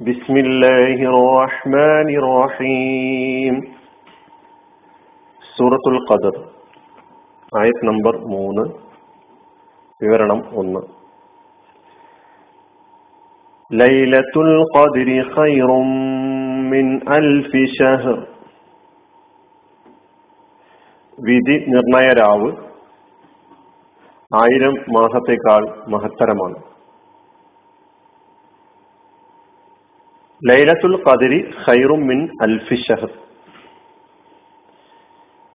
بسم الله الرحمن الرحيم സൂറത്തുൽ ഖദർ ആയത് നമ്പർ മൂന്ന് വിവരണം ഒന്ന് ലൈലത്തുൽ ഖദ്രി ഖൈറും മിൻ അൽഫി ഷഹർ വിധി നിർണയ രാവ് ആയിരം മാസത്തേക്കാൾ മഹത്തരമാണ് ലൈലത്തുൽ ഖദരി ഖൈറും മിൻ അൽഫി ഷഹർ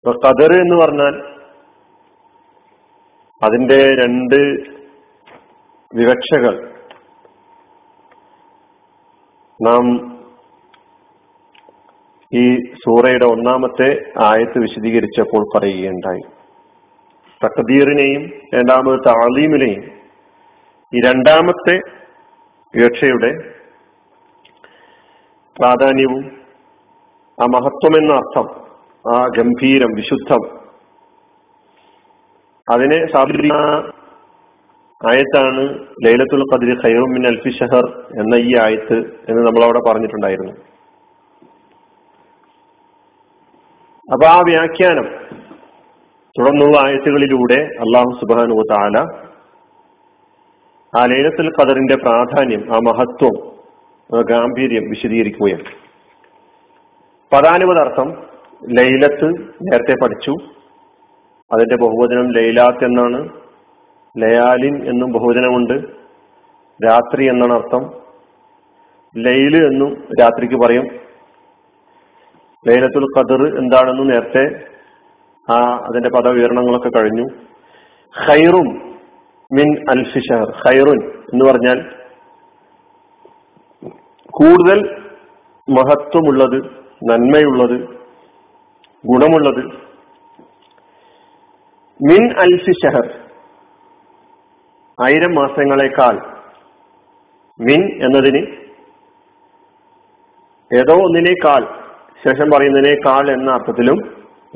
ഇപ്പൊ എന്ന് പറഞ്ഞാൽ അതിന്റെ രണ്ട് വിവക്ഷകൾ. നാം ഈ സൂറയുടെ ഒന്നാമത്തെ ആയത്ത് വിശദീകരിച്ചപ്പോൾ പറയുകയുണ്ടായി. തക്കദീറിനെയും രണ്ടാമത് താലീമിനെയും ഈ രണ്ടാമത്തെ വിവക്ഷയുടെ പ്രാധാന്യവും ആ മഹത്വം എന്ന അർത്ഥം ആ ഗംഭീരം വിശുദ്ധം അതിനെ സ്ഥാപിക്കുന്ന ആയത്താണ് ലൈലത്തുൽ ഖദ്രി ഖൈറുമിൻ അൽഫി ഷഹർ എന്ന ഈ ആയത്ത് എന്ന് നമ്മൾ അവിടെ പറഞ്ഞിട്ടുണ്ടായിരുന്നു. അപ്പൊ ആ വ്യാഖ്യാനം തുടർന്നുള്ള ആയത്തുകളിലൂടെ അള്ളാഹു സുബാനു താല ആ ലൈലത്തുൽ ഖദറിന്റെ പ്രാധാന്യം ആ മഹത്വം ഗാംഭീര്യം വിശദീകരിക്കുകയാണ്. പദാനുപദാർത്ഥം ലൈലത്ത് നേരത്തെ പഠിച്ചു. അതിന്റെ ബഹുവചനം ലൈലാത്ത് എന്നാണ്. ലയാലിൻ എന്നും ബഹുവചനമുണ്ട്. രാത്രി എന്നാണ് അർത്ഥം. ലൈൽ എന്നും രാത്രിക്ക് പറയും. ലൈലത്തുൽ ഖദർ എന്താണെന്ന് നേരത്തെ ആ അതിന്റെ പദവിവരണങ്ങളൊക്കെ കഴിഞ്ഞു. ഖൈറും മിൻ അൽഫിഷർ ഖൈറുൻ എന്ന് പറഞ്ഞാൽ കൂടുതൽ മഹത്വമുള്ളത് നന്മയുള്ളത് ഗുണമുള്ളത്. മിൻ അൽഫി ഷഹർ ആയിരം മാസങ്ങളെക്കാൾ മിൻ എന്നതിന് ഏതോ ഒന്നിനേക്കാൾ ശേഷം പറയുന്നതിനേക്കാൾ എന്ന അർത്ഥത്തിലും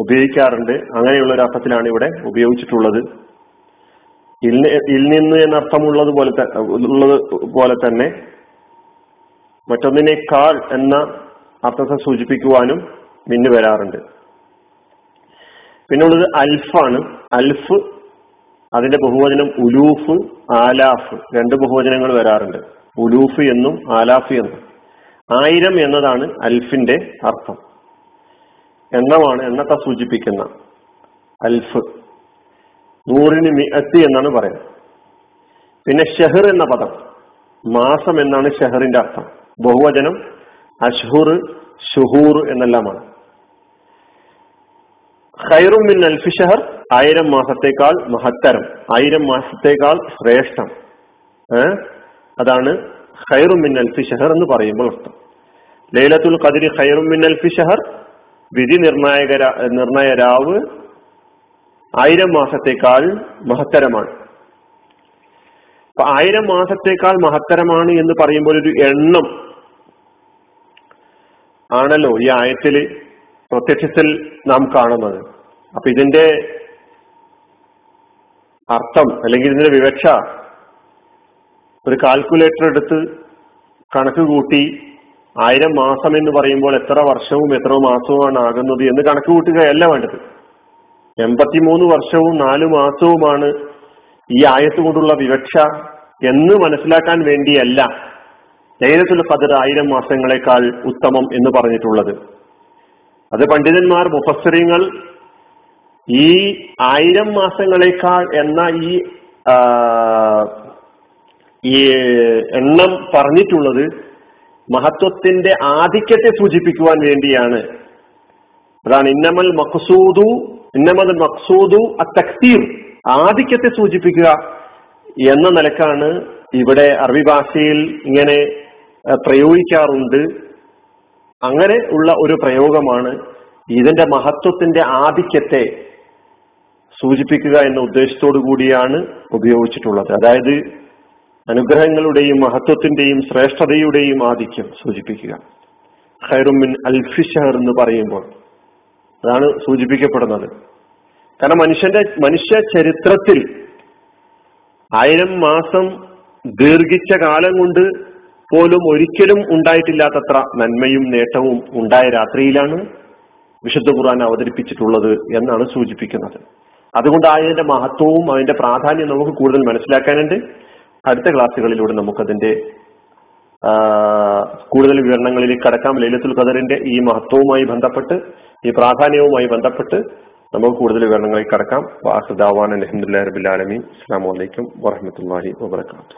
ഉപയോഗിക്കാറുണ്ട്. അങ്ങനെയുള്ള ഒരു അർത്ഥത്തിലാണ് ഇവിടെ ഉപയോഗിച്ചിട്ടുള്ളത്. ഇൽ നിന്ന് എന്ന അർത്ഥമുള്ളത് പോലെ ഉള്ളത് പോലെ തന്നെ മറ്റൊന്നിനേക്കാൾ എന്ന അർത്ഥത്തെ സൂചിപ്പിക്കുവാനും മിന്നു വരാറുണ്ട്. പിന്നുള്ളത് അൽഫാണ്. അൽഫ് അതിന്റെ ബഹുവചനം ഉലൂഫ് ആലാഫ് രണ്ട് ബഹുവചനങ്ങൾ വരാറുണ്ട്. ഉലൂഫ് എന്നും ആലാഫ് എന്നും. ആയിരം എന്നതാണ് അൽഫിന്റെ അർത്ഥം. എണ്ണമാണ് എണ്ണത്തെ സൂചിപ്പിക്കുന്ന അൽഫ്. നൂറിന് മിഅത്ത് എന്നാണ് പറയുന്നത്. പിന്നെ ഷെഹർ എന്ന പദം. മാസം എന്നാണ് ഷെഹറിന്റെ അർത്ഥം. ബഹുവചനം അഷ്ഹുർ ഷുഹൂർ എന്നെല്ലാമാണ്. ഖൈറും മിൻ അൽഫി ആയിരം മാസത്തേക്കാൾ മഹത്തരം ആയിരം മാസത്തേക്കാൾ ശ്രേഷ്ഠം. അതാണ് ഖൈറും മിൻ അൽഫി എന്ന് പറയുമ്പോൾ അർത്ഥം. ലൈലത്തുൽ ഖദരി ഖൈറും മിൻ അൽഫി വിധി നിർണായക നിർണയ ആയിരം മാസത്തേക്കാൾ മഹത്തരമാണ്. അപ്പൊ ആയിരം മാസത്തേക്കാൾ മഹത്തരമാണ് എന്ന് പറയുമ്പോൾ ഒരു എണ്ണം ആണല്ലോ ഈ ആയത്തിൽ പ്രത്യക്ഷത്തിൽ നാം കാണുന്നത്. അപ്പൊ ഇതിന്റെ അർത്ഥം അല്ലെങ്കിൽ ഇതിന്റെ വിവക്ഷ ഒരു കാൽക്കുലേറ്റർ എടുത്ത് കണക്ക് കൂട്ടി ആയിരം മാസം എന്ന് പറയുമ്പോൾ എത്ര വർഷവും എത്ര മാസവുമാണ് ആകുന്നത് എന്ന് കണക്ക് കൂട്ടുകയല്ല വേണ്ടത്. എൺപത്തിമൂന്ന് വർഷവും നാലു മാസവുമാണ് ഈ ആയത്ത് കൊണ്ടുള്ള വിവക്ഷ എന്ന് മനസ്സിലാക്കാൻ വേണ്ടിയല്ല ലൈലത്തുൽ ഖദർ ആയിരം മാസങ്ങളെക്കാൾ ഉത്തമം എന്ന് പറഞ്ഞിട്ടുള്ളത്. അത് പണ്ഡിതന്മാർ മുഫസ്സറിങ്ങൾ ഈ ആയിരം മാസങ്ങളെക്കാൾ എന്ന ഈ ഈ എണ്ണം പറഞ്ഞിട്ടുള്ളത് മഹത്വത്തിന്റെ ആധിക്യത്തെ സൂചിപ്പിക്കുവാൻ വേണ്ടിയാണ്. അതാണ് ഇന്നമൽ മക്സൂദു ഇന്നമൽ മക്സൂദു അത്തക്തീർ. ആധിക്യത്തെ സൂചിപ്പിക്കുക എന്ന നിലക്കാണ് ഇവിടെ അറബി ഭാഷയിൽ ഇങ്ങനെ പ്രയോഗിക്കാറുണ്ട്. അങ്ങനെ ഉള്ള ഒരു പ്രയോഗമാണ് ഇതിന്റെ മഹത്വത്തിന്റെ ആധിക്യത്തെ സൂചിപ്പിക്കുക എന്ന ഉദ്ദേശത്തോടു കൂടിയാണ് ഉപയോഗിച്ചിട്ടുള്ളത്. അതായത് അനുഗ്രഹങ്ങളുടെയും മഹത്വത്തിന്റെയും ശ്രേഷ്ഠതയുടെയും ആധിക്യം സൂചിപ്പിക്കുക. ഖൈറുമിൻ അൽഫിഷഹർ എന്ന് പറയുമ്പോൾ അതാണ് സൂചിപ്പിക്കപ്പെടുന്നത്. കാരണം മനുഷ്യന്റെ മനുഷ്യ ചരിത്രത്തിൽ ആയിരം മാസം ദീർഘിച്ച കാലം കൊണ്ട് പോലും ഒരിക്കലും ഉണ്ടായിട്ടില്ലാത്തത്ര നന്മയും നേട്ടവും ഉണ്ടായ രാത്രിയിലാണ് വിശുദ്ധ ഖുർആൻ അവതരിപ്പിച്ചിട്ടുള്ളത് എന്നാണ് സൂചിപ്പിക്കുന്നത്. അതുകൊണ്ട് അതിന്റെ മഹത്വവും അതിന്റെ പ്രാധാന്യം നമുക്ക് കൂടുതൽ മനസ്സിലാക്കാനുണ്ട്. അടുത്ത ക്ലാസ്സുകളിലൂടെ നമുക്കതിന്റെ കൂടുതൽ വിവരണങ്ങളിലേക്ക് കടക്കാം. ലൈലത്തുൽ ഖദറിന്റെ ഈ മഹത്വവുമായി ബന്ധപ്പെട്ട് ഈ പ്രാധാന്യവുമായി ബന്ധപ്പെട്ട് നമുക്ക് കൂടുതൽ വിവരണങ്ങളിൽ കടക്കാം. വാസുദാവാൻ അലഹമുല്ലാ റബിലാലമി അസ്സാം വലൈക്കും വാഹമത്തല്ലാഹി വാബർക്കാത്തു